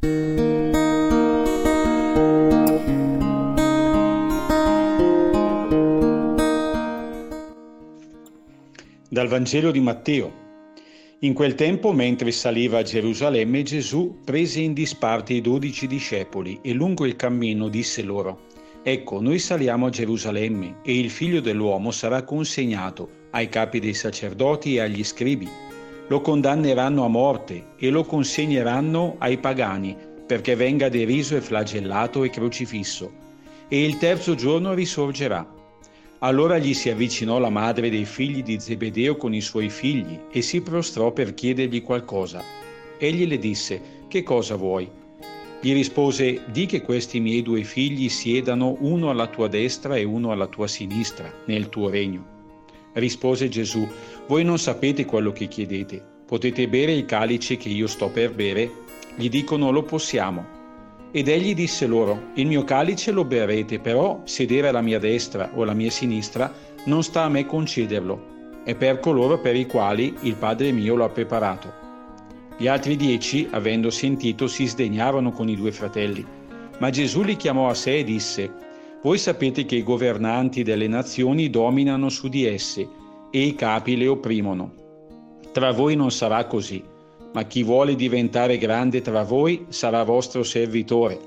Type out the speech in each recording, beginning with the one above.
Dal Vangelo di Matteo. In quel tempo, mentre saliva a Gerusalemme, Gesù prese in disparte i dodici discepoli e lungo il cammino disse loro, Ecco, noi saliamo a Gerusalemme e il figlio dell'uomo sarà consegnato ai capi dei sacerdoti e agli scribi. Lo condanneranno a morte e lo consegneranno ai pagani perché venga deriso e flagellato e crocifisso. E il terzo giorno risorgerà. Allora gli si avvicinò la madre dei figli di Zebedeo con i suoi figli e si prostrò per chiedergli qualcosa. Egli le disse, Che cosa vuoi? Gli rispose, Di che questi miei due figli siedano uno alla tua destra e uno alla tua sinistra, nel tuo regno. Rispose Gesù, Voi non sapete quello che chiedete. Potete bere il calice che io sto per bere? Gli dicono, Lo possiamo. Ed egli disse loro, il mio calice lo berrete, però sedere alla mia destra o alla mia sinistra non sta a me concederlo, è per coloro per i quali il Padre mio lo ha preparato. Gli altri dieci, avendo sentito, si sdegnarono con i due fratelli. Ma Gesù li chiamò a sé e disse, Voi sapete che i governanti delle nazioni dominano su di esse e i capi le opprimono. Tra voi non sarà così ma chi vuole diventare grande tra voi sarà vostro servitore.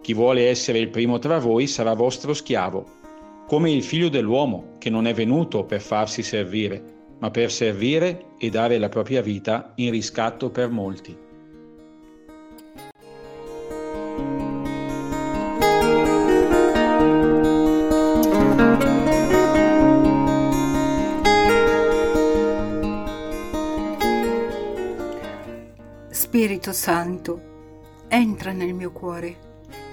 Chi vuole essere il primo tra voi sarà vostro schiavo, come il figlio dell'uomo, che non è venuto per farsi servire, ma per servire e dare la propria vita in riscatto per molti. Spirito Santo, entra nel mio cuore,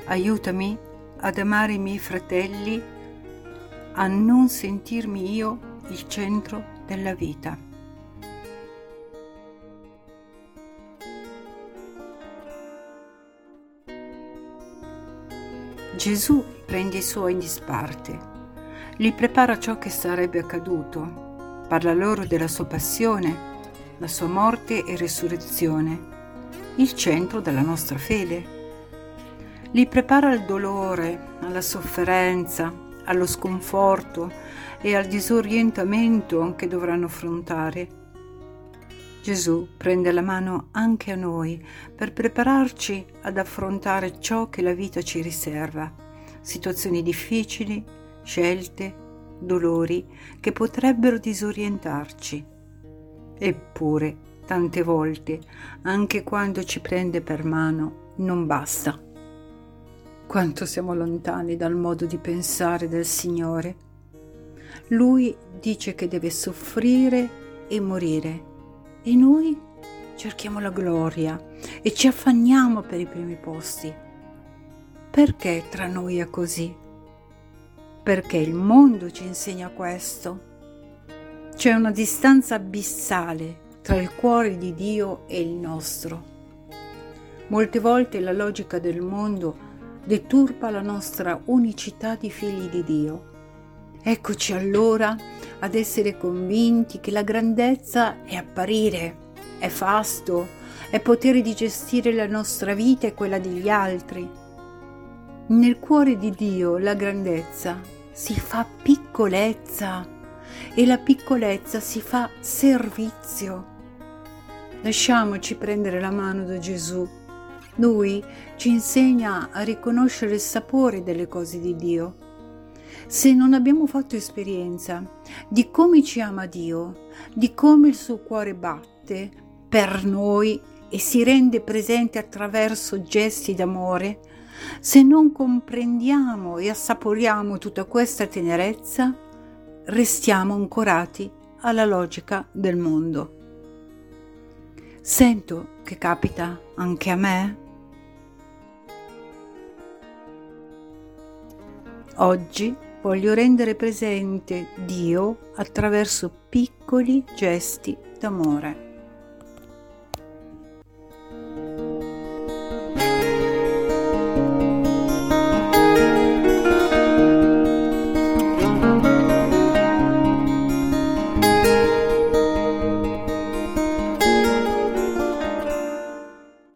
aiutami ad amare i miei fratelli, a non sentirmi io il centro della vita. Gesù prende i suoi in disparte, li prepara ciò che sarebbe accaduto, parla loro della sua passione, la sua morte e resurrezione il centro della nostra fede. Li prepara al dolore, alla sofferenza, allo sconforto e al disorientamento che dovranno affrontare. Gesù prende la mano anche a noi per prepararci ad affrontare ciò che la vita ci riserva, situazioni difficili, scelte, dolori che potrebbero disorientarci. Eppure tante volte, anche quando ci prende per mano, non basta. Quanto siamo lontani dal modo di pensare del Signore. Lui dice che deve soffrire e morire e noi cerchiamo la gloria e ci affanniamo per i primi posti. Perché tra noi è così? Perché il mondo ci insegna questo. C'è una distanza abissale tra il cuore di Dio e il nostro. Molte volte la logica del mondo deturpa la nostra unicità di figli di Dio. Eccoci allora ad essere convinti che la grandezza è apparire, è fasto, è potere di gestire la nostra vita e quella degli altri. Nel cuore di Dio la grandezza si fa piccolezza e la piccolezza si fa servizio. Lasciamoci prendere la mano da Gesù. Lui ci insegna a riconoscere il sapore delle cose di Dio. Se non abbiamo fatto esperienza di come ci ama Dio, di come il suo cuore batte per noi e si rende presente attraverso gesti d'amore, se non comprendiamo e assaporiamo tutta questa tenerezza, restiamo ancorati alla logica del mondo. Sento che capita anche a me. Oggi voglio rendere presente Dio attraverso piccoli gesti d'amore.